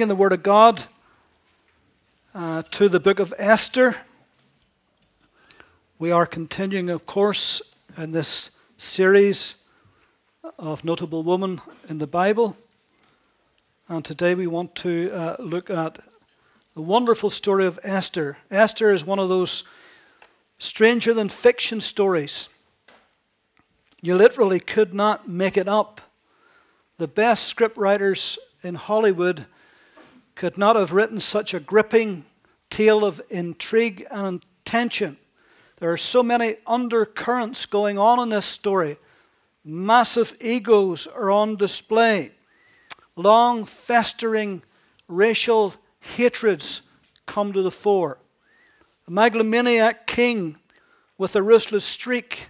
in the Word of God uh, to the book of Esther. We are continuing, of course, in this series of notable women in the Bible. And today we want to uh, look at the wonderful story of Esther. Esther is one of those stranger than fiction stories. You literally could not make it up. The best scriptwriters in Hollywood could not have written such a gripping tale of intrigue and tension. There are so many undercurrents going on in this story. Massive egos are on display. Long festering racial hatreds come to the fore. A megalomaniac king with a ruthless streak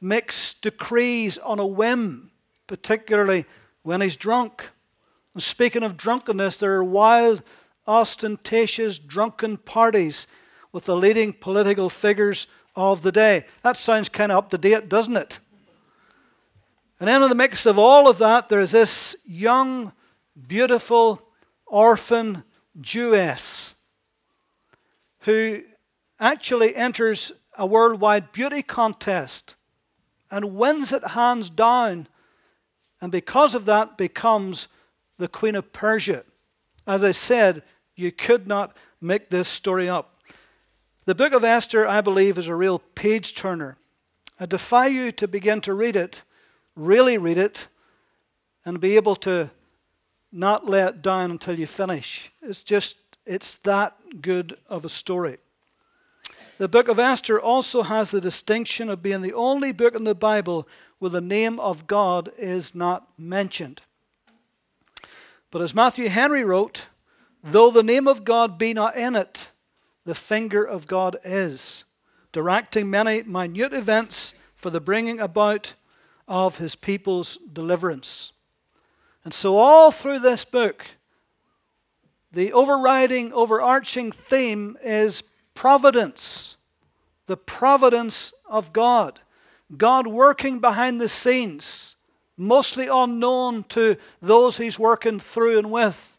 makes decrees on a whim, particularly when he's drunk. Speaking of drunkenness, there are wild, ostentatious, drunken parties with the leading political figures of the day. That sounds kind of up to date, doesn't it? And then in the mix of all of that, there is this young, beautiful, orphan Jewess who actually enters a worldwide beauty contest and wins it hands down. And because of that, becomes the Queen of Persia. As I said, you could not make this story up. The book of Esther, I believe, is a real page turner. I defy you to begin to read it, really read it, and be able to not let it down until you finish. It's just, it's that good of a story. The book of Esther also has the distinction of being the only book in the Bible where the name of God is not mentioned. But as Matthew Henry wrote, though the name of God be not in it, the finger of God is, directing many minute events for the bringing about of his people's deliverance. And so, all through this book, the overriding, overarching theme is providence, the providence of God. God working behind the scenes mostly unknown to those he's working through and with,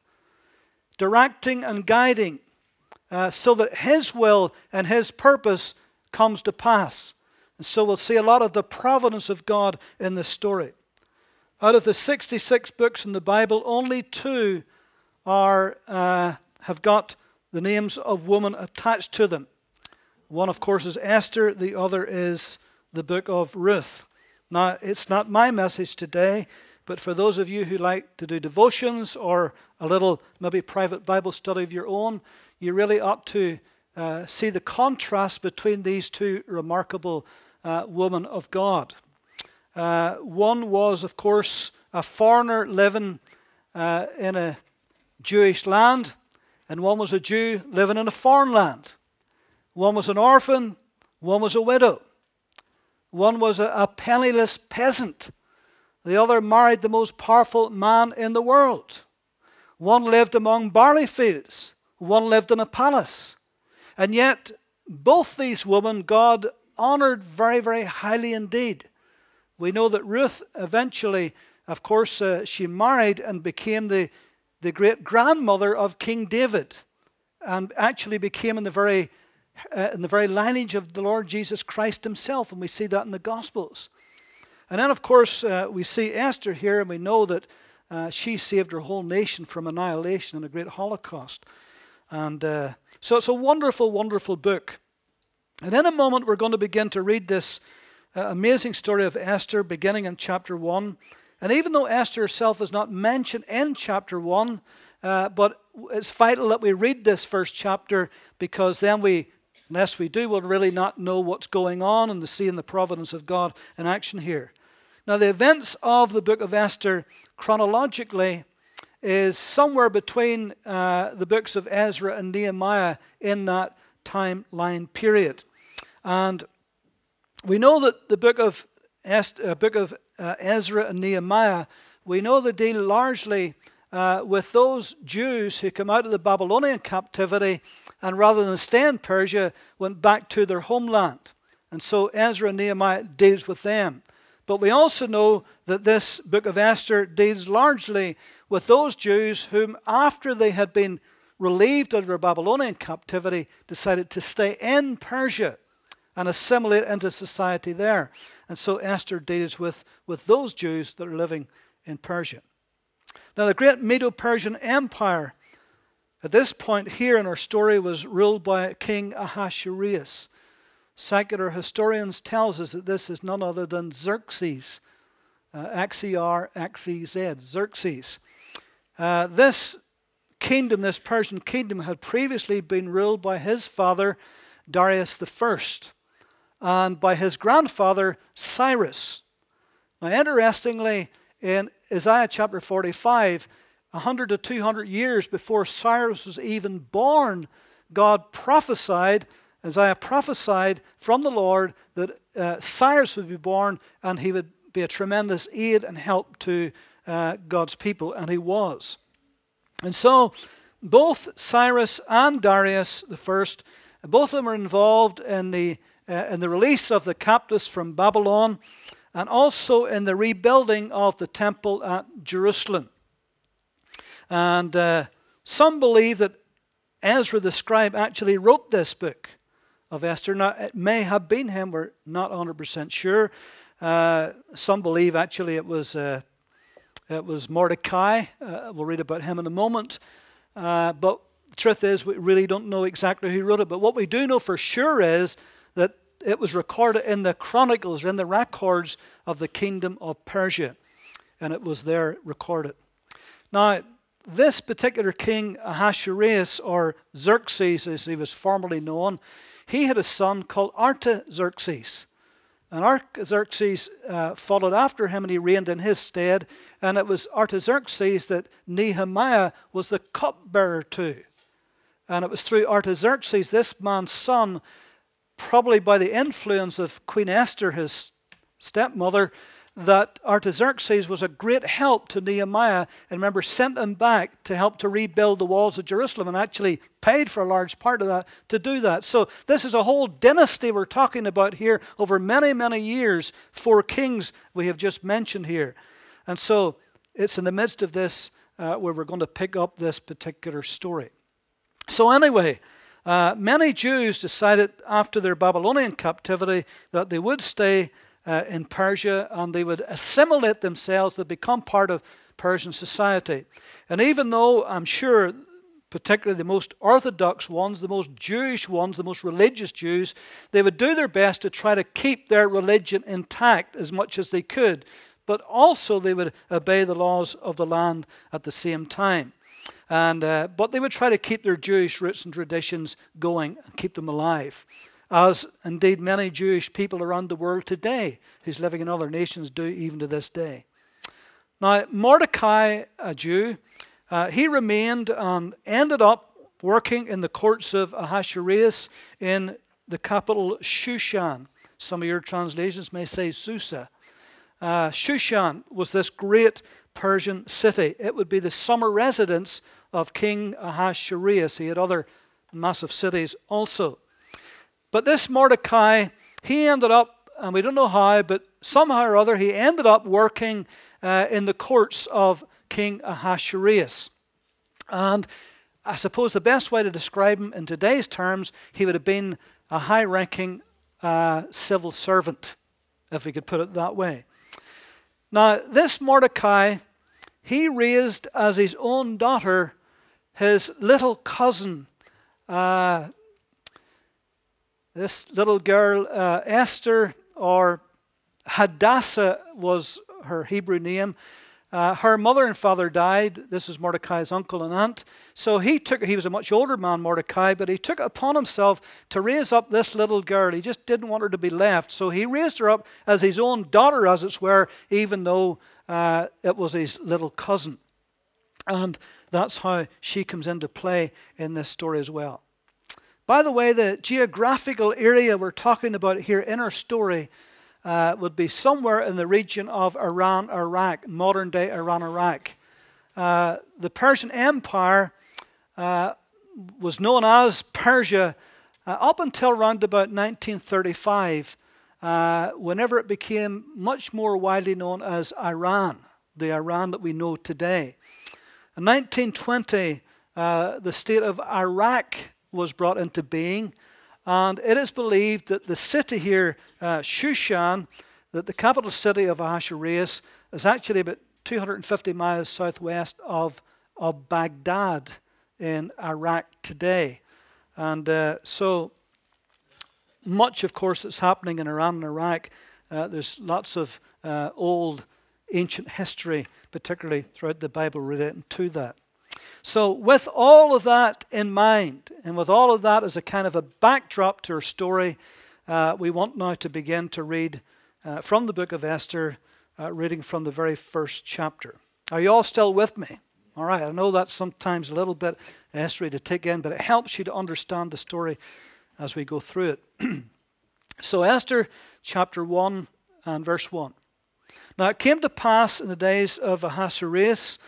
directing and guiding uh, so that his will and his purpose comes to pass. And so we'll see a lot of the providence of God in this story. Out of the 66 books in the Bible, only two are, uh, have got the names of women attached to them. One, of course, is Esther, the other is the book of Ruth. Now, it's not my message today, but for those of you who like to do devotions or a little maybe private Bible study of your own, you really ought to uh, see the contrast between these two remarkable uh, women of God. Uh, one was, of course, a foreigner living uh, in a Jewish land, and one was a Jew living in a foreign land. One was an orphan, one was a widow. One was a, a penniless peasant. The other married the most powerful man in the world. One lived among barley fields. One lived in a palace. And yet, both these women God honored very, very highly indeed. We know that Ruth eventually, of course, uh, she married and became the, the great grandmother of King David and actually became in the very uh, in the very lineage of the Lord Jesus Christ himself, and we see that in the Gospels. And then, of course, uh, we see Esther here, and we know that uh, she saved her whole nation from annihilation in a great Holocaust. And uh, so it's a wonderful, wonderful book. And in a moment, we're going to begin to read this uh, amazing story of Esther, beginning in chapter 1. And even though Esther herself is not mentioned in chapter 1, uh, but it's vital that we read this first chapter because then we Unless we do, we'll really not know what's going on and the see the providence of God in action here. Now, the events of the book of Esther chronologically is somewhere between uh, the books of Ezra and Nehemiah in that timeline period. And we know that the book of, Esther, uh, book of uh, Ezra and Nehemiah, we know they deal largely uh, with those Jews who come out of the Babylonian captivity and rather than stay in Persia, went back to their homeland. And so Ezra and Nehemiah deals with them. But we also know that this book of Esther deals largely with those Jews whom, after they had been relieved of their Babylonian captivity, decided to stay in Persia and assimilate into society there. And so Esther deals with, with those Jews that are living in Persia. Now, the great Medo Persian Empire at this point here in our story was ruled by King Ahasuerus. Secular historians tells us that this is none other than Xerxes, uh, X-E-R, X-E-Z, Xerxes. Uh, this kingdom, this Persian kingdom, had previously been ruled by his father, Darius I, and by his grandfather, Cyrus. Now, interestingly, in Isaiah chapter 45, 100 to 200 years before Cyrus was even born, God prophesied, Isaiah prophesied from the Lord that uh, Cyrus would be born and he would be a tremendous aid and help to uh, God's people, and he was. And so, both Cyrus and Darius the first, both of them are involved in the, uh, in the release of the captives from Babylon and also in the rebuilding of the temple at Jerusalem. And uh, some believe that Ezra the scribe actually wrote this book of Esther. Now, it may have been him, we're not 100% sure. Uh, some believe actually it was, uh, it was Mordecai. Uh, we'll read about him in a moment. Uh, but the truth is, we really don't know exactly who wrote it. But what we do know for sure is that it was recorded in the chronicles, in the records of the kingdom of Persia. And it was there recorded. Now, this particular king, Ahasuerus, or Xerxes as he was formerly known, he had a son called Artaxerxes. And Artaxerxes uh, followed after him and he reigned in his stead. And it was Artaxerxes that Nehemiah was the cupbearer to. And it was through Artaxerxes, this man's son, probably by the influence of Queen Esther, his stepmother, that Artaxerxes was a great help to Nehemiah and remember sent him back to help to rebuild the walls of Jerusalem and actually paid for a large part of that to do that. So this is a whole dynasty we're talking about here over many, many years. Four kings we have just mentioned here. And so it's in the midst of this uh, where we're going to pick up this particular story. So anyway, uh, many Jews decided after their Babylonian captivity that they would stay uh, in Persia and they would assimilate themselves, to become part of Persian society. And even though I'm sure, particularly the most orthodox ones, the most Jewish ones, the most religious Jews, they would do their best to try to keep their religion intact as much as they could, but also they would obey the laws of the land at the same time. And, uh, but they would try to keep their Jewish roots and traditions going and keep them alive as indeed many Jewish people around the world today who's living in other nations do even to this day. Now, Mordecai, a Jew, uh, he remained and ended up working in the courts of Ahasuerus in the capital Shushan. Some of your translations may say Susa. Uh, Shushan was this great Persian city. It would be the summer residence of King Ahasuerus. He had other massive cities also. But this Mordecai, he ended up, and we don't know how, but somehow or other, he ended up working uh, in the courts of King Ahasuerus. And I suppose the best way to describe him in today's terms, he would have been a high ranking uh, civil servant, if we could put it that way. Now, this Mordecai, he raised as his own daughter his little cousin, uh, this little girl, uh, Esther, or Hadassah was her Hebrew name. Uh, her mother and father died. This is Mordecai's uncle and aunt. So he took, he was a much older man, Mordecai, but he took upon himself to raise up this little girl. He just didn't want her to be left. So he raised her up as his own daughter, as it were, even though uh, it was his little cousin. And that's how she comes into play in this story as well. By the way, the geographical area we're talking about here in our story uh, would be somewhere in the region of Iran, Iraq, modern day Iran, Iraq. Uh, the Persian Empire uh, was known as Persia uh, up until around about 1935. uh, whenever it became much more widely known as Iran, the Iran that we know today. In 1920, uh, the state of Iraq was brought into being, and it is believed that the city here, uh, Shushan, that the capital city of Ahasuerus, is actually about 250 miles southwest of, of Baghdad in Iraq today. And uh, so much, of course, that's happening in Iran and Iraq. Uh, there's lots of uh, old, ancient history, particularly throughout the Bible, relating to that. So, with all of that in mind, and with all of that as a kind of a backdrop to our story, uh, we want now to begin to read uh, from the book of Esther, uh, reading from the very first chapter. Are you all still with me? All right, I know that's sometimes a little bit Esther to take in, but it helps you to understand the story as we go through it. so, Esther chapter 1 and verse 1. Now it came to pass in the days of Ahasuerus,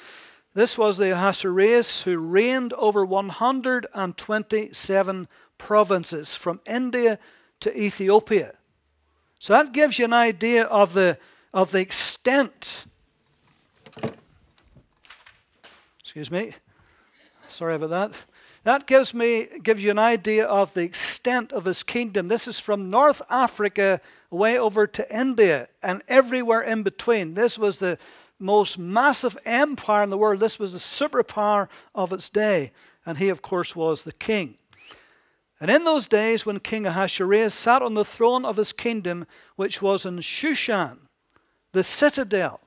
this was the Ahasuerus who reigned over 127 provinces from India to Ethiopia. So that gives you an idea of the, of the extent. Excuse me. Sorry about that. That gives me gives you an idea of the extent of his kingdom. This is from North Africa way over to India and everywhere in between. This was the most massive empire in the world. This was the superpower of its day. And he, of course, was the king. And in those days, when King Ahasuerus sat on the throne of his kingdom, which was in Shushan, the citadel.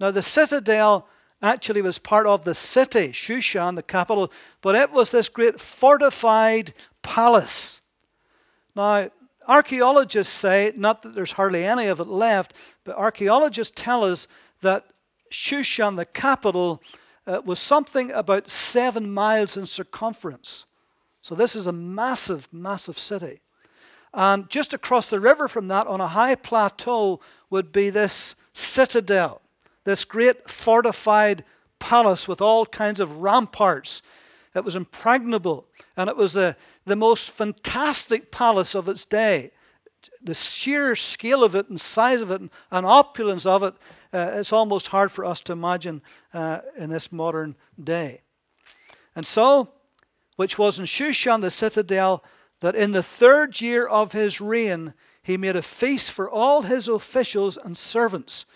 Now, the citadel actually was part of the city, Shushan, the capital, but it was this great fortified palace. Now, archaeologists say, not that there's hardly any of it left, but archaeologists tell us that Shushan, the capital, uh, was something about seven miles in circumference. So this is a massive, massive city. And just across the river from that, on a high plateau, would be this citadel this great fortified palace with all kinds of ramparts. It was impregnable, and it was the, the most fantastic palace of its day. The sheer scale of it and size of it and, and opulence of it, uh, it's almost hard for us to imagine uh, in this modern day. And so, which was in Shushan the citadel, that in the third year of his reign he made a feast for all his officials and servants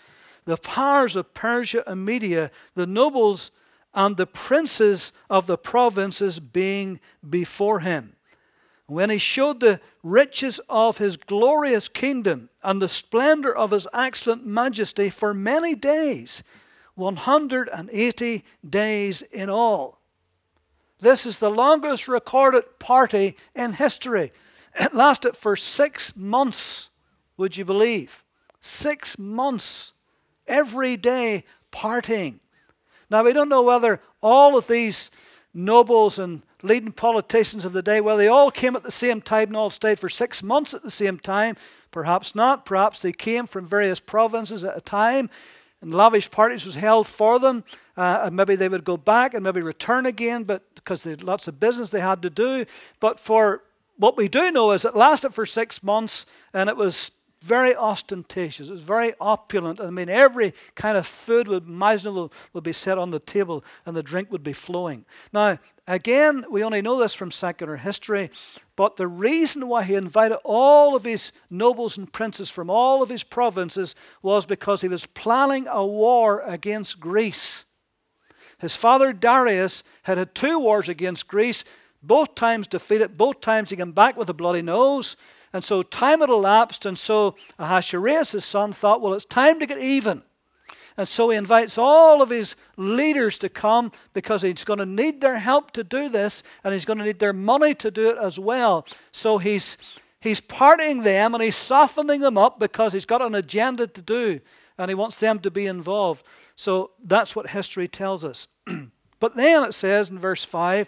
the powers of Persia and Media, the nobles and the princes of the provinces being before him. When he showed the riches of his glorious kingdom and the splendor of his excellent majesty for many days, 180 days in all. This is the longest recorded party in history. It lasted for six months, would you believe? Six months every day partying. Now, we don't know whether all of these nobles and leading politicians of the day, well, they all came at the same time and all stayed for six months at the same time. Perhaps not. Perhaps they came from various provinces at a time and lavish parties was held for them. Uh, and maybe they would go back and maybe return again, but because they had lots of business they had to do. But for what we do know is it lasted for six months and it was very ostentatious. It was very opulent. I mean, every kind of food would, imaginable would be set on the table and the drink would be flowing. Now, again, we only know this from secular history, but the reason why he invited all of his nobles and princes from all of his provinces was because he was planning a war against Greece. His father Darius had had two wars against Greece, both times defeated, both times he came back with a bloody nose. And so time had elapsed, and so Ahasuerus' son thought, well, it's time to get even. And so he invites all of his leaders to come because he's going to need their help to do this, and he's going to need their money to do it as well. So he's, he's parting them and he's softening them up because he's got an agenda to do, and he wants them to be involved. So that's what history tells us. but then it says in verse 5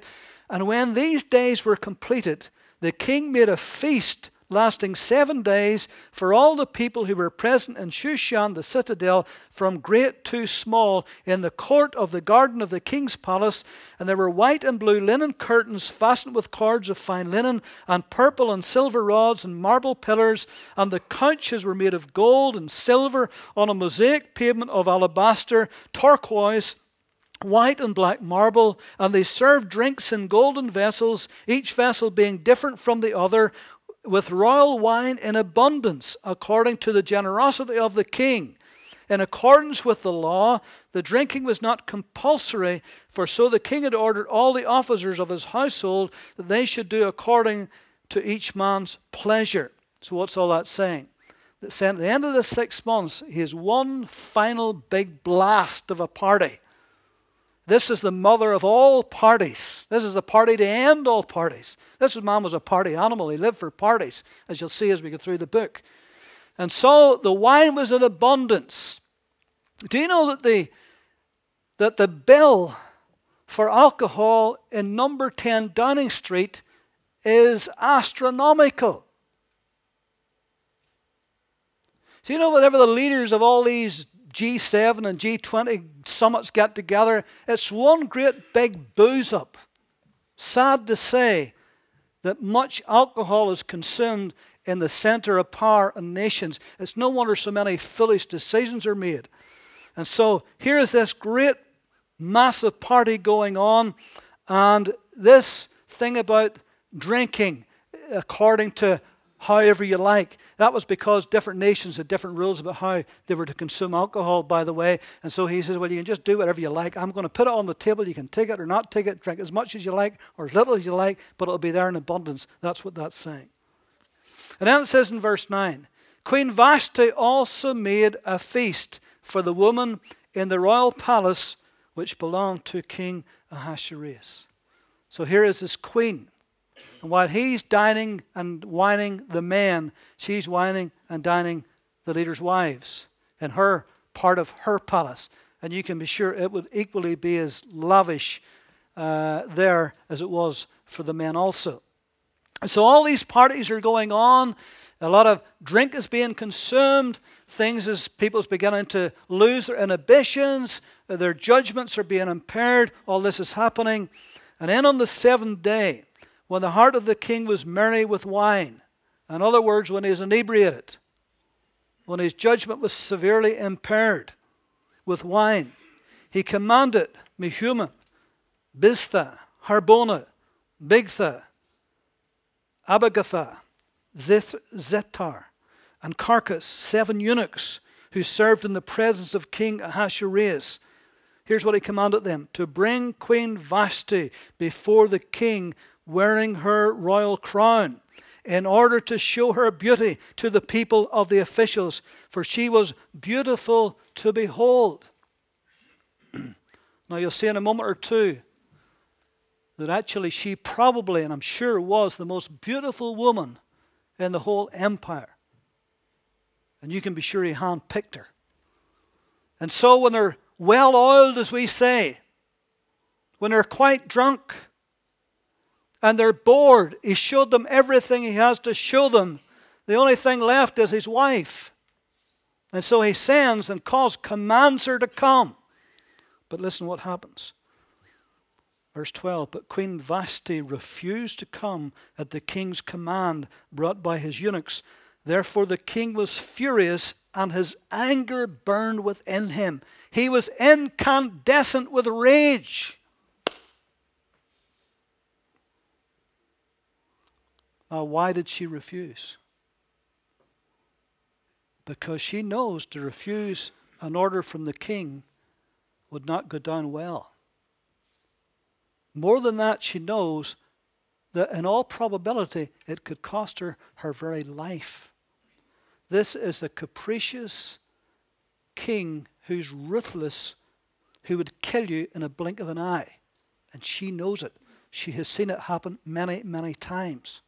And when these days were completed, the king made a feast lasting seven days for all the people who were present in Shushan, the citadel, from great to small, in the court of the garden of the king's palace. And there were white and blue linen curtains fastened with cords of fine linen, and purple and silver rods, and marble pillars. And the couches were made of gold and silver on a mosaic pavement of alabaster, turquoise white and black marble, and they served drinks in golden vessels, each vessel being different from the other, with royal wine in abundance, according to the generosity of the king. In accordance with the law, the drinking was not compulsory, for so the king had ordered all the officers of his household that they should do according to each man's pleasure. So, what's all that saying? That at the end of the six months, he has one final big blast of a party this is the mother of all parties. This is the party to end all parties. This man was a party animal. He lived for parties, as you'll see as we go through the book. And so the wine was in abundance. Do you know that the, that the bill for alcohol in number 10 Downing Street is astronomical? Do you know whatever the leaders of all these G7 and G20 summits get together, it's one great big booze up. Sad to say that much alcohol is consumed in the center of power and nations. It's no wonder so many foolish decisions are made. And so here is this great massive party going on, and this thing about drinking, according to however you like. That was because different nations had different rules about how they were to consume alcohol, by the way. And so he says, Well, you can just do whatever you like. I'm going to put it on the table. You can take it or not take it, drink as much as you like or as little as you like, but it'll be there in abundance. That's what that's saying. And then it says in verse 9 Queen Vashti also made a feast for the woman in the royal palace which belonged to King Ahasuerus. So here is this queen and while he's dining and wining the men, she's wining and dining the leaders' wives in her part of her palace. And you can be sure it would equally be as lavish uh, there as it was for the men also. So all these parties are going on. A lot of drink is being consumed. Things as people's beginning to lose their inhibitions. Their judgments are being impaired. All this is happening. And then on the seventh day, when the heart of the king was merry with wine. In other words, when he was inebriated, when his judgment was severely impaired with wine, he commanded Mehuman, Biztha, Harbona, Bigtha, Abagatha, Zethar, and Carcas, seven eunuchs who served in the presence of King Ahasuerus. Here's what he commanded them to bring Queen Vashti before the king wearing her royal crown in order to show her beauty to the people of the officials, for she was beautiful to behold. now, you'll see in a moment or two that actually she probably, and I'm sure was, the most beautiful woman in the whole empire. And you can be sure he handpicked her. And so, when they're well oiled, as we say, when they're quite drunk, and they're bored. He showed them everything he has to show them. The only thing left is his wife. And so he sends and calls, commands her to come. But listen what happens. Verse 12 But Queen Vashti refused to come at the king's command brought by his eunuchs. Therefore the king was furious, and his anger burned within him. He was incandescent with rage. Uh, why did she refuse? Because she knows to refuse an order from the king would not go down well. More than that, she knows that in all probability it could cost her her very life. This is a capricious king who's ruthless, who would kill you in a blink of an eye. And she knows it. She has seen it happen many, many times.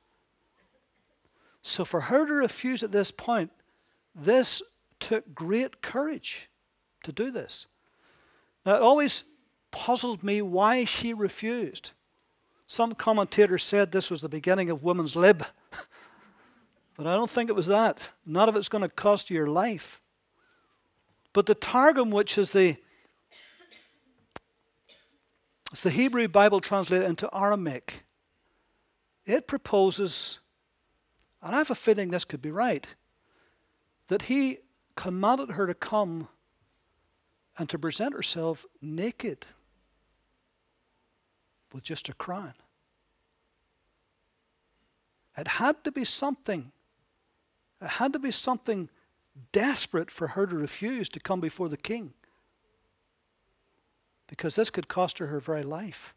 So for her to refuse at this point, this took great courage to do this. Now, it always puzzled me why she refused. Some commentators said this was the beginning of women's lib. But I don't think it was that. Not if it's going to cost you your life. But the Targum, which is the it's the Hebrew Bible translated into Aramaic, it proposes, and I have a feeling this could be right, that he commanded her to come and to present herself naked with just a crown. It had to be something. It had to be something desperate for her to refuse to come before the king. Because this could cost her her very life.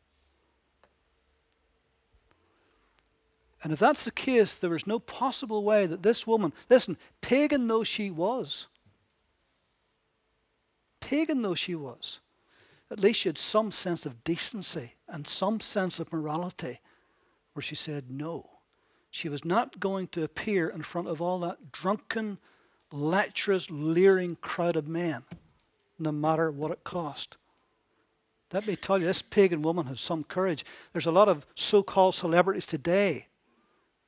And if that's the case, there is no possible way that this woman, listen, pagan though she was, pagan though she was, at least she had some sense of decency and some sense of morality where she said no. She was not going to appear in front of all that drunken, lecherous, leering crowd of men, no matter what it cost. Let me tell you, this pagan woman has some courage. There's a lot of so called celebrities today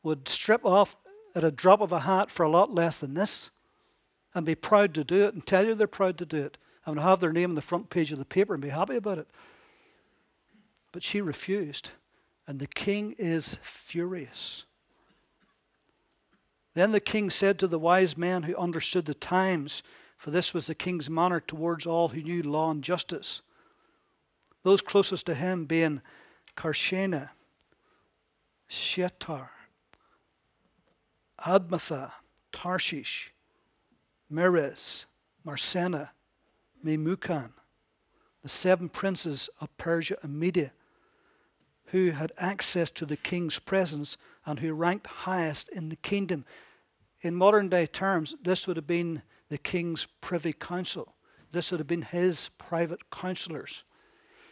would strip off at a drop of a hat for a lot less than this and be proud to do it and tell you they're proud to do it and have their name on the front page of the paper and be happy about it. But she refused, and the king is furious. Then the king said to the wise men who understood the times, for this was the king's manner towards all who knew law and justice, those closest to him being Carshena, Shethar, Admatha, Tarshish, Meres, Marsena, Memucan, the seven princes of Persia and Media, who had access to the king's presence and who ranked highest in the kingdom. In modern day terms, this would have been the king's privy council. This would have been his private counselors.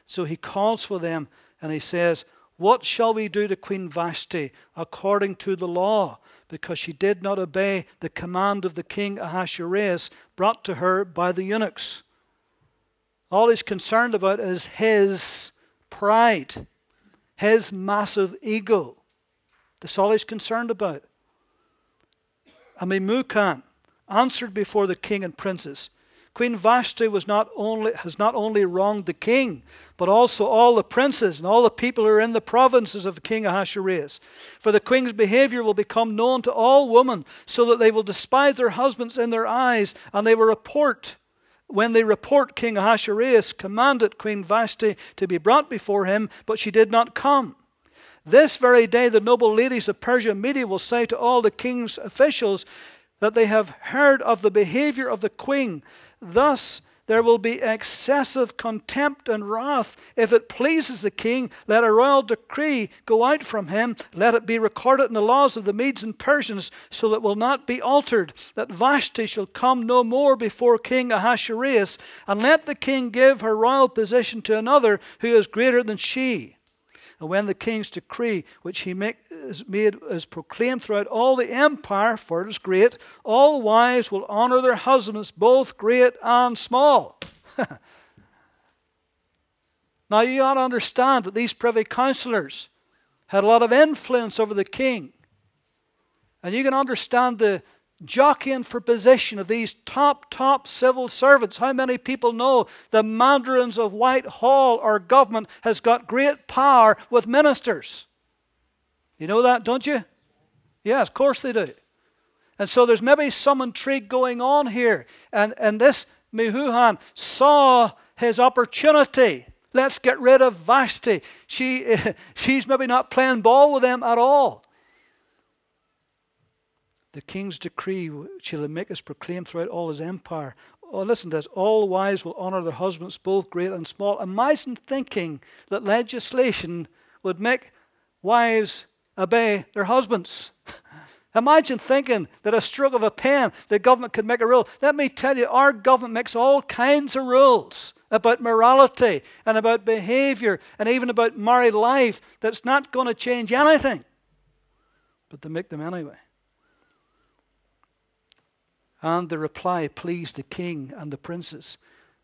So he calls for them and he says, What shall we do to Queen Vashti according to the law? Because she did not obey the command of the king Ahasuerus brought to her by the eunuchs. All he's concerned about is his pride, his massive ego. That's all he's concerned about. Memucan answered before the king and princes. Queen Vashti was not only, has not only wronged the king, but also all the princes and all the people who are in the provinces of King Ahasuerus. For the queen's behavior will become known to all women, so that they will despise their husbands in their eyes, and they will report when they report King Ahasuerus commanded Queen Vashti to be brought before him, but she did not come. This very day, the noble ladies of Persia and Media will say to all the king's officials that they have heard of the behavior of the queen. Thus, there will be excessive contempt and wrath. If it pleases the king, let a royal decree go out from him. Let it be recorded in the laws of the Medes and Persians, so that it will not be altered, that Vashti shall come no more before King Ahasuerus, and let the king give her royal position to another who is greater than she. And when the king's decree, which he make, is made, is proclaimed throughout all the empire, for it is great, all wives will honor their husbands, both great and small. now you ought to understand that these privy councillors had a lot of influence over the king. And you can understand the, jockeying for position of these top, top civil servants. How many people know the mandarins of Whitehall, our government, has got great power with ministers? You know that, don't you? Yes, of course they do. And so there's maybe some intrigue going on here. And, and this Mehuhan saw his opportunity. Let's get rid of Vashti. She, she's maybe not playing ball with them at all. The king's decree shall make us proclaim throughout all his empire. Oh, listen to this. All wives will honor their husbands, both great and small. Imagine thinking that legislation would make wives obey their husbands. Imagine thinking that a stroke of a pen, the government could make a rule. Let me tell you, our government makes all kinds of rules about morality and about behavior and even about married life that's not going to change anything. But they make them anyway. And the reply pleased the king and the princes.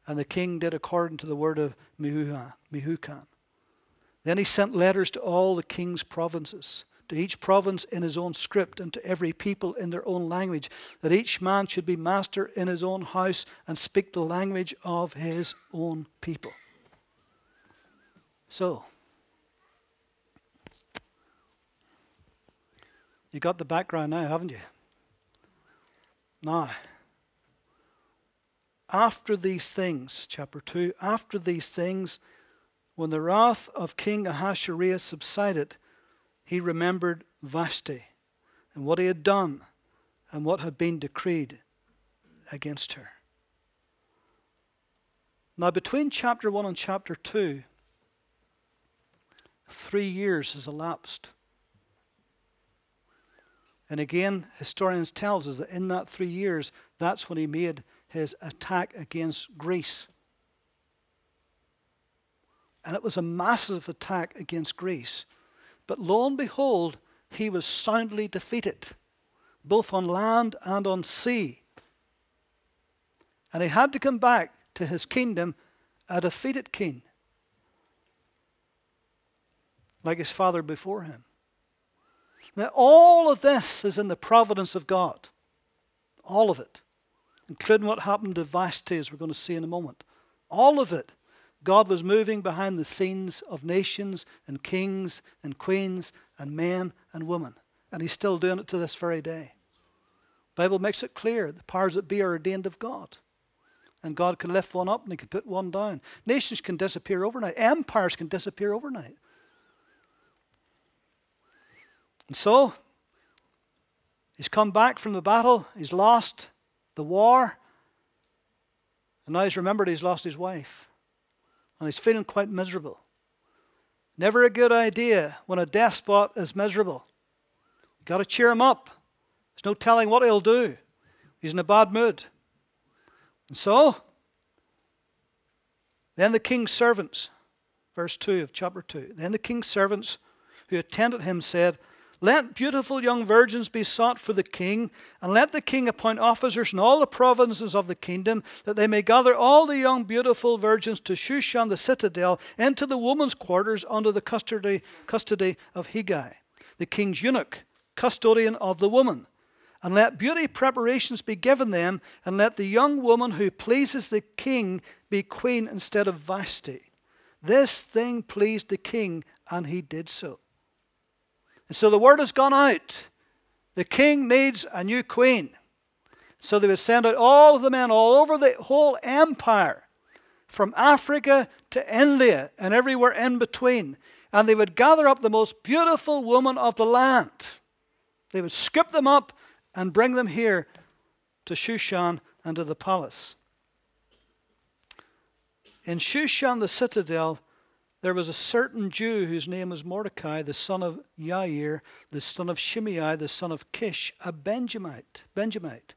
And the king did according to the word of Memucan. Then he sent letters to all the king's provinces, to each province in his own script, and to every people in their own language, that each man should be master in his own house and speak the language of his own people. So, you got the background now, haven't you? Now, after these things, chapter 2, after these things, when the wrath of King Ahasuerus subsided, he remembered Vashti and what he had done and what had been decreed against her. Now, between chapter 1 and chapter 2, three years has elapsed. And again, historians tell us that in that three years, that's when he made his attack against Greece. And it was a massive attack against Greece. But lo and behold, he was soundly defeated, both on land and on sea. And he had to come back to his kingdom a defeated king, like his father before him. Now, all of this is in the providence of God. All of it. Including what happened to Vashti, as we're going to see in a moment. All of it. God was moving behind the scenes of nations and kings and queens and men and women. And He's still doing it to this very day. The Bible makes it clear the powers that be are ordained of God. And God can lift one up and He can put one down. Nations can disappear overnight, empires can disappear overnight. And so, he's come back from the battle, he's lost the war, and now he's remembered he's lost his wife. And he's feeling quite miserable. Never a good idea when a despot is miserable. You've got to cheer him up. There's no telling what he'll do. He's in a bad mood. And so, then the king's servants, verse 2 of chapter 2, then the king's servants who attended him said, let beautiful young virgins be sought for the king, and let the king appoint officers in all the provinces of the kingdom, that they may gather all the young beautiful virgins to Shushan the citadel, into the women's quarters under the custody, custody of Hegai, the king's eunuch, custodian of the woman. And let beauty preparations be given them, and let the young woman who pleases the king be queen instead of Vashti. This thing pleased the king, and he did so. And so the word has gone out. The king needs a new queen. So they would send out all of the men all over the whole empire, from Africa to India and everywhere in between. And they would gather up the most beautiful women of the land. They would scoop them up and bring them here to Shushan and to the palace. In Shushan, the citadel, there was a certain Jew whose name was Mordecai, the son of Yair, the son of Shimei, the son of Kish, a Benjamite. Benjamite.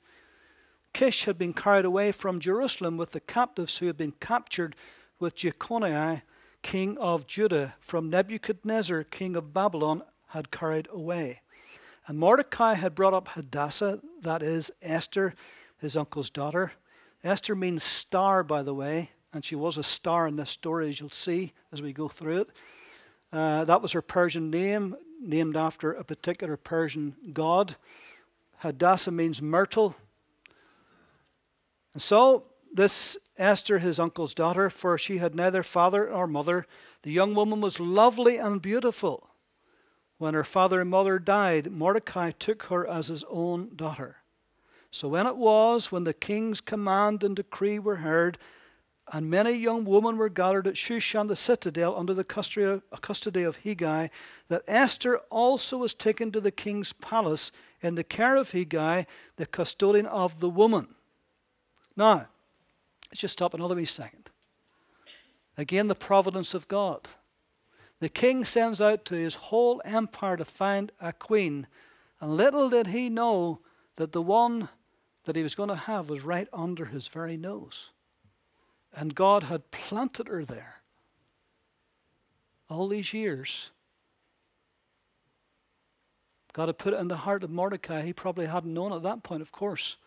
Kish had been carried away from Jerusalem with the captives who had been captured with Jeconiah, king of Judah, from Nebuchadnezzar, king of Babylon, had carried away. And Mordecai had brought up Hadassah, that is, Esther, his uncle's daughter. Esther means star, by the way and she was a star in this story, as you'll see as we go through it. Uh, that was her Persian name, named after a particular Persian god. Hadassah means myrtle. And so, this Esther, his uncle's daughter, for she had neither father nor mother, the young woman was lovely and beautiful. When her father and mother died, Mordecai took her as his own daughter. So when it was, when the king's command and decree were heard, and many young women were gathered at Shushan the citadel under the custody of, Hegai, that Esther also was taken to the king's palace in the care of Hegai, the custodian of the woman. Now, let's just stop another wee second. Again, the providence of God. The king sends out to his whole empire to find a queen, and little did he know that the one that he was going to have was right under his very nose. And God had planted her there all these years. God had put it in the heart of Mordecai. He probably hadn't known at that point, of course.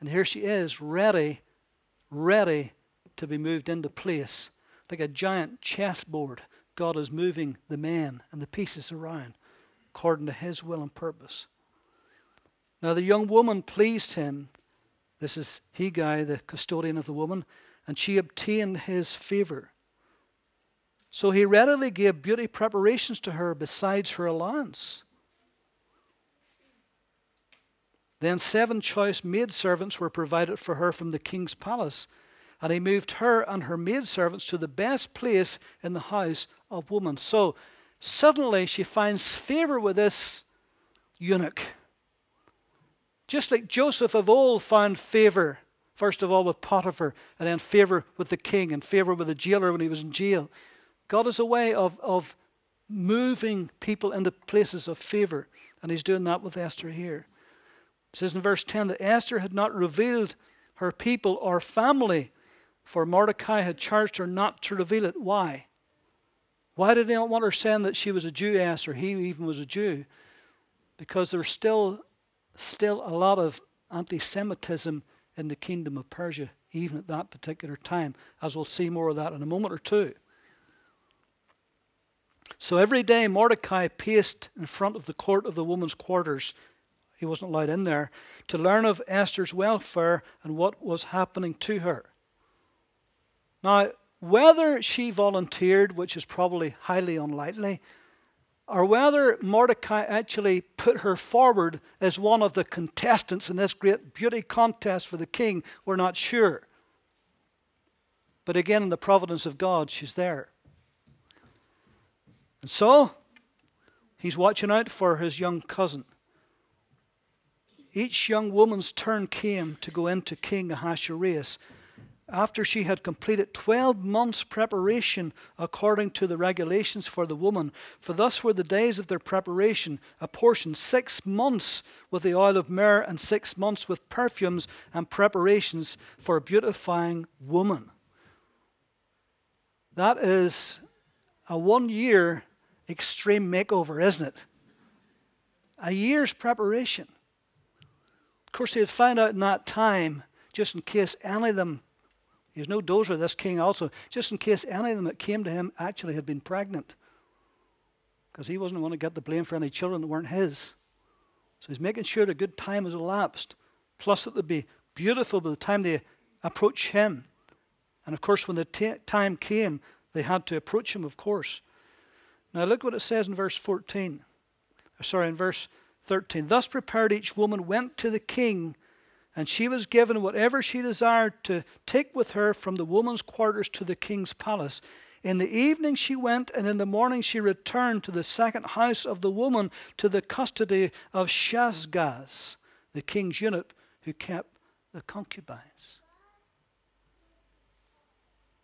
And here she is, ready, ready to be moved into place. Like a giant chessboard, God is moving the men and the pieces around according to his will and purpose. Now the young woman pleased him. This is Hegai, the custodian of the woman, and she obtained his favor. So he readily gave beauty preparations to her besides her allowance. Then seven choice maidservants were provided for her from the king's palace, and he moved her and her maidservants to the best place in the house of woman. So suddenly she finds favor with this eunuch. Just like Joseph of old found favor, first of all with Potiphar, and then favor with the king, and favor with the jailer when he was in jail. God is a way of, of moving people into places of favor, and he's doing that with Esther here. It says in verse 10 that Esther had not revealed her people or family, for Mordecai had charged her not to reveal it. Why? Why did they not want her saying that she was a Jewess or he even was a Jew? Because there's still, still a lot of anti Semitism in the kingdom of Persia, even at that particular time, as we'll see more of that in a moment or two. So every day Mordecai paced in front of the court of the women's quarters. He wasn't allowed in there to learn of Esther's welfare and what was happening to her. Now, whether she volunteered, which is probably highly unlikely, or whether Mordecai actually put her forward as one of the contestants in this great beauty contest for the king, we're not sure. But again, in the providence of God, she's there. And so, he's watching out for his young cousin. Each young woman's turn came to go into King Ahasuerus after she had completed 12 months' preparation according to the regulations for the woman. For thus were the days of their preparation, apportioned six months with the oil of myrrh, and six months with perfumes and preparations for beautifying woman. That is a one year extreme makeover, isn't it? A year's preparation. Of course, they had found out in that time, just in case any of them He's no dozer, this king also, just in case any of them that came to him actually had been pregnant. Because he wasn't going to get the blame for any children that weren't his. So he's making sure that a good time has elapsed. Plus, that they'd be beautiful by the time they approach him. And of course, when the t- time came, they had to approach him, of course. Now, look what it says in verse 14. Sorry, in verse 13. Thus prepared each woman went to the king and she was given whatever she desired to take with her from the woman's quarters to the king's palace. In the evening she went, and in the morning she returned to the second house of the woman to the custody of Shaashgaz, the king's eunuch who kept the concubines.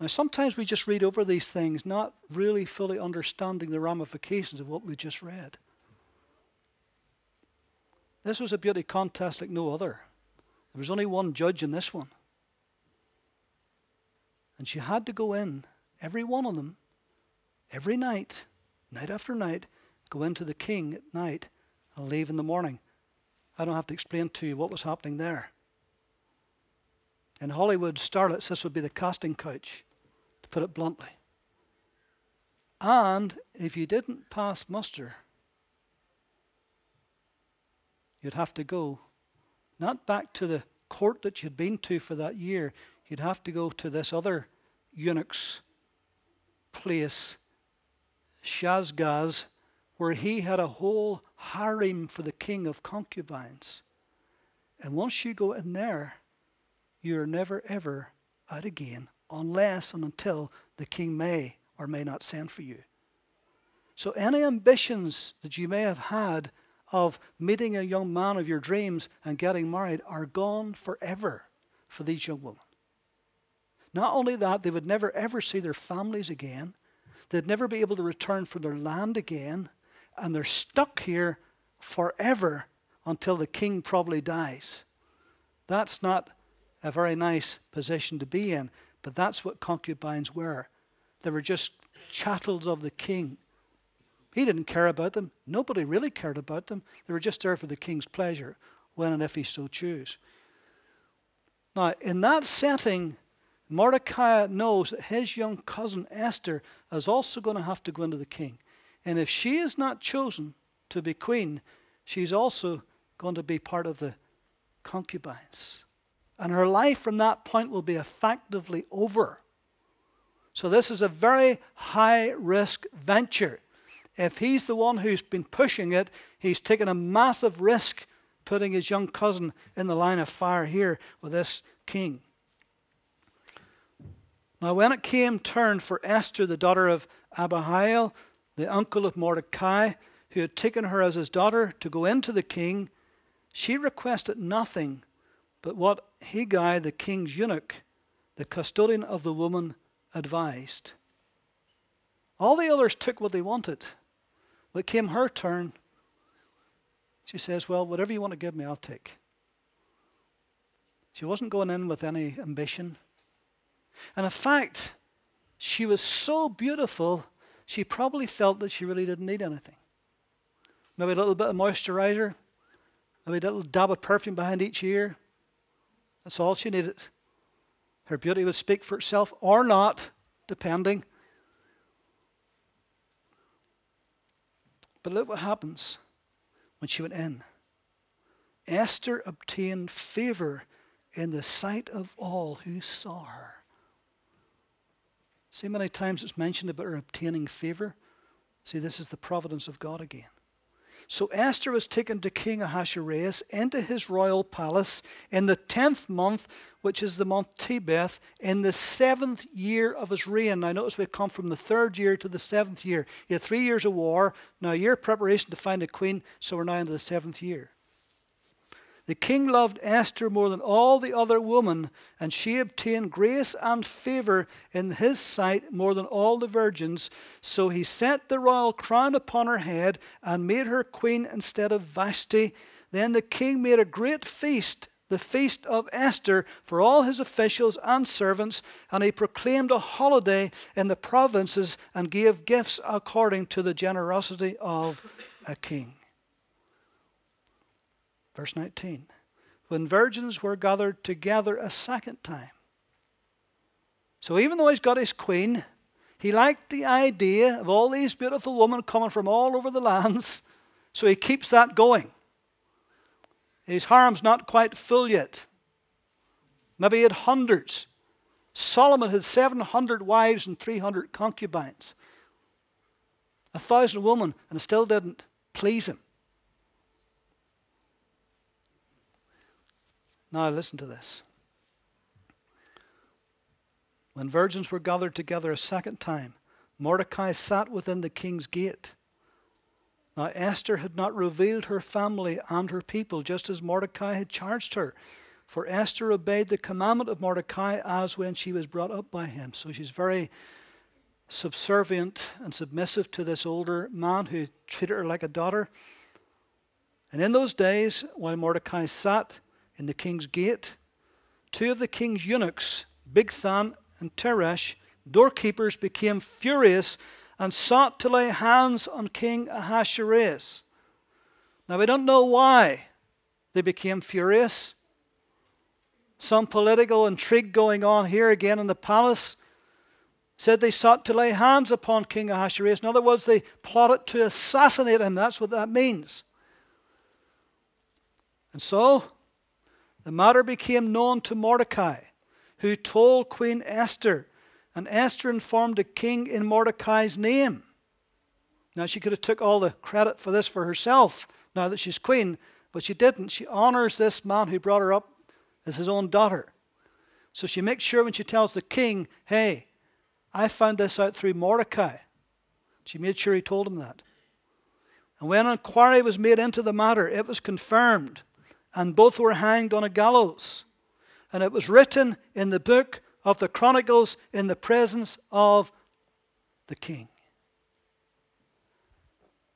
Now, sometimes we just read over these things, not really fully understanding the ramifications of what we just read. This was a beauty contest like no other. There was only one judge in this one. And she had to go in, every one of them, every night, night after night, go into the king at night and leave in the morning. I don't have to explain to you what was happening there. In Hollywood starlets, this would be the casting couch, to put it bluntly. And if you didn't pass muster, you'd have to go not back to the court that you'd been to for that year. You'd have to go to this other eunuch's place, Shaashgaz, where he had a whole harem for the king of concubines. And once you go in there, you're never ever out again unless and until the king may or may not send for you. So, any ambitions that you may have had of meeting a young man of your dreams and getting married are gone forever for these young women. Not only that, they would never ever see their families again, they'd never be able to return from their land again, and they're stuck here forever until the king probably dies. That's not a very nice position to be in, but that's what concubines were. They were just chattels of the king. He didn't care about them. Nobody really cared about them. They were just there for the king's pleasure, when and if he so chose. Now, in that setting, Mordecai knows that his young cousin Esther is also going to have to go into the king. And if she is not chosen to be queen, she's also going to be part of the concubines. And her life from that point will be effectively over. So, this is a very high risk venture. If he's the one who's been pushing it, he's taken a massive risk putting his young cousin in the line of fire here with this king. Now, when it came turn for Esther, the daughter of Abihail, the uncle of Mordecai, who had taken her as his daughter to go into the king, she requested nothing but what Hegai, the king's eunuch, the custodian of the woman, advised. All the others took what they wanted. When it came her turn, she says, Well, whatever you want to give me, I'll take. She wasn't going in with any ambition. And in fact, she was so beautiful, she probably felt that she really didn't need anything. Maybe a little bit of moisturizer, maybe a little dab of perfume behind each ear. That's all she needed. Her beauty would speak for itself or not, depending. But look what happens when she went in. Esther obtained favor in the sight of all who saw her. See, many times it's mentioned about her obtaining favor. See, this is the providence of God again. So Esther was taken to King Ahasuerus into his royal palace in the tenth month, which is the month Tebeth, in the seventh year of his reign. Now notice we've come from the third year to the seventh year. He had three years of war, now a year preparation to find a queen, so we're now into the seventh year. The king loved Esther more than all the other women, and she obtained grace and favor in his sight more than all the virgins. So he set the royal crown upon her head and made her queen instead of Vashti. Then the king made a great feast, the feast of Esther, for all his officials and servants, and he proclaimed a holiday in the provinces and gave gifts according to the generosity of a king. Verse 19. When virgins were gathered together a second time. So even though he's got his queen, he liked the idea of all these beautiful women coming from all over the lands, so he keeps that going. His harem's not quite full yet. Maybe he had hundreds. Solomon had 700 wives and 300 concubines. A thousand women, and it still didn't please him. Now, listen to this. When virgins were gathered together a second time, Mordecai sat within the king's gate. Now, Esther had not revealed her family and her people, just as Mordecai had charged her. For Esther obeyed the commandment of Mordecai as when she was brought up by him. So she's very subservient and submissive to this older man who treated her like a daughter. And in those days, while Mordecai sat in the king's gate. Two of the king's eunuchs, Bigthan and Teresh, doorkeepers, became furious and sought to lay hands on King Ahasuerus. Now, we don't know why they became furious. Some political intrigue going on here again in the palace. Said they sought to lay hands upon King Ahasuerus. In other words, they plotted to assassinate him. That's what that means. And so, the matter became known to Mordecai, who told Queen Esther, and Esther informed the king in Mordecai's name. Now she could have took all the credit for this for herself now that she's queen, but she didn't. She honors this man who brought her up as his own daughter. So she makes sure when she tells the king, "Hey, I found this out through Mordecai." She made sure he told him that. And when an inquiry was made into the matter, it was confirmed and both were hanged on a gallows. And it was written in the book of the Chronicles in the presence of the king.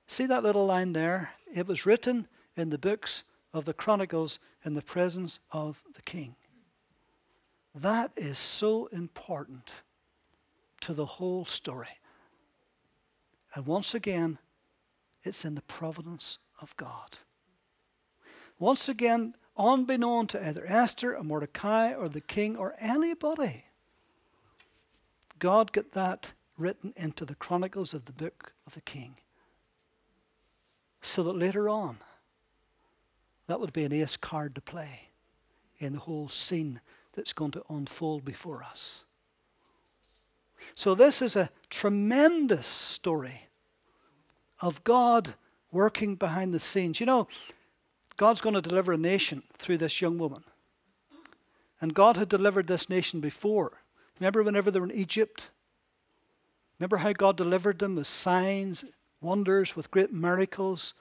See that little line there? It was written in the books of the Chronicles in the presence of the king. That is so important to the whole story. And once again, it's in the providence of God. Once again, unbeknown to either Esther or Mordecai or the king or anybody, God got that written into the chronicles of the book of the king. so that later on, that would be an ace card to play in the whole scene that's going to unfold before us. So, this is a tremendous story of God working behind the scenes. You know, God's going to deliver a nation through this young woman. And God had delivered this nation before. Remember whenever they were in Egypt? Remember how God delivered them with signs, wonders, with great miracles?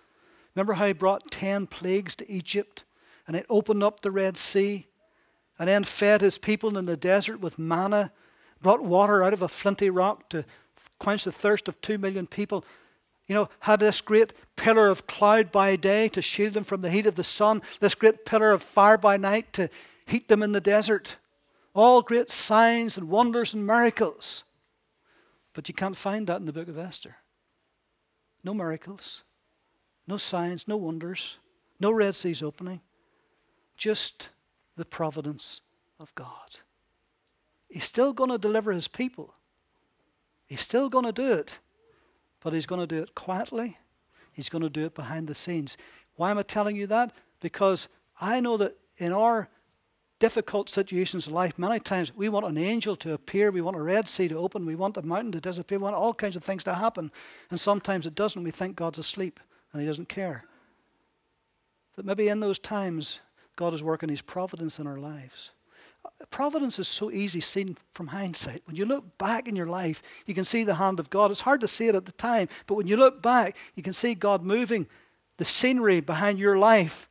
Remember how He brought ten plagues to Egypt and it opened up the Red Sea and then fed His people in the desert with manna, brought water out of a flinty rock to quench the thirst of two million people? You know, had this great pillar of cloud by day to shield them from the heat of the sun, this great pillar of fire by night to heat them in the desert. All great signs and wonders and miracles. But you can't find that in the book of Esther. No miracles, no signs, no wonders, no Red Seas opening, just the providence of God. He's still going to deliver his people. He's still going to do it but he's going to do it quietly. He's going to do it behind the scenes. Why am I telling you that? Because I know that in our difficult situations in life, many times we want an angel to appear, we want a Red Sea to open, we want a mountain to disappear, we want all kinds of things to happen. And sometimes it doesn't. We think God's asleep and he doesn't care. But maybe in those times, God is working his providence in our lives. Providence is so easy seen from hindsight. When you look back in your life, you can see the hand of God. It's hard to see it at the time, but when you look back, you can see God moving the scenery behind your life,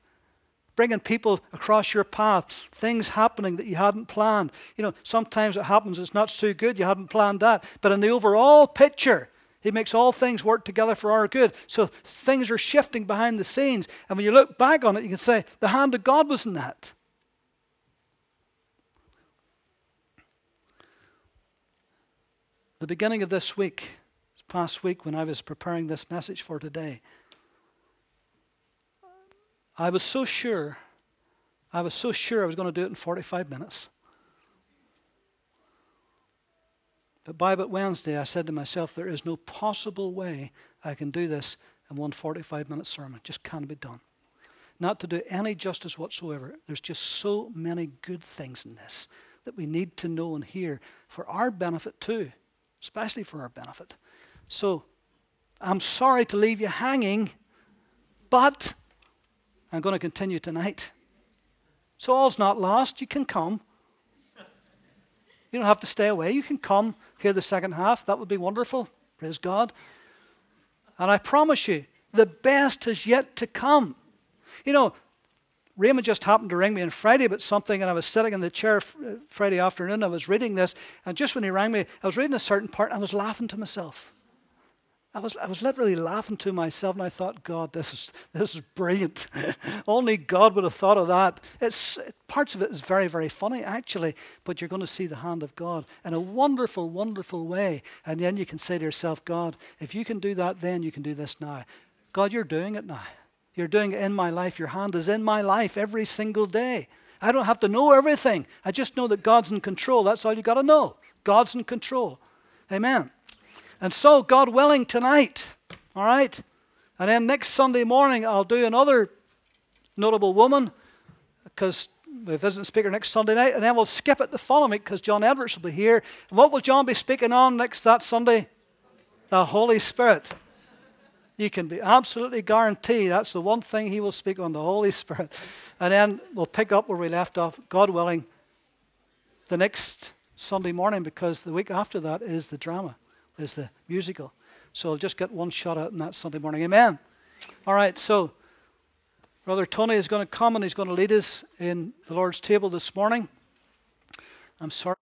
bringing people across your path, things happening that you hadn't planned. You know, sometimes it happens, it's not so good, you hadn't planned that. But in the overall picture, he makes all things work together for our good. So things are shifting behind the scenes. And when you look back on it, you can say, the hand of God was in that. The beginning of this week, this past week, when I was preparing this message for today, I was so sure, I was so sure I was going to do it in 45 minutes. But by but Wednesday, I said to myself, there is no possible way I can do this in one 45 minute sermon. It just can't be done. Not to do any justice whatsoever. There's just so many good things in this that we need to know and hear for our benefit too especially for our benefit. So I'm sorry to leave you hanging, but I'm going to continue tonight. So all's not lost. You can come. You don't have to stay away. You can come hear the second half. That would be wonderful. Praise God. And I promise you, the best is yet to come. You know, Raymond just happened to ring me on Friday about something, and I was sitting in the chair uh, Friday afternoon. I was reading this, and just when he rang me, I was reading a certain part, and I was laughing to myself. I was, I was literally laughing to myself, and I thought, God, this is, this is brilliant. Only God would have thought of that. It's, parts of it is very, very funny, actually, but you're going to see the hand of God in a wonderful, wonderful way. And then you can say to yourself, God, if you can do that then, you can do this now. God, you're doing it now. You're doing it in my life. Your hand is in my life every single day. I don't have to know everything. I just know that God's in control. That's all you got to know. God's in control. Amen. And so, God willing, tonight, all right? And then next Sunday morning, I'll do another notable woman because we visit speaker next Sunday night. And then we'll skip it the following because John Edwards will be here. And what will John be speaking on next that Sunday? The Holy Spirit. You can be absolutely guaranteed that's the one thing he will speak on the Holy Spirit. And then we'll pick up where we left off, God willing, the next Sunday morning because the week after that is the drama, is the musical. So I'll just get one shot out in that Sunday morning. Amen. All right, so Brother Tony is going to come and he's going to lead us in the Lord's table this morning. I'm sorry.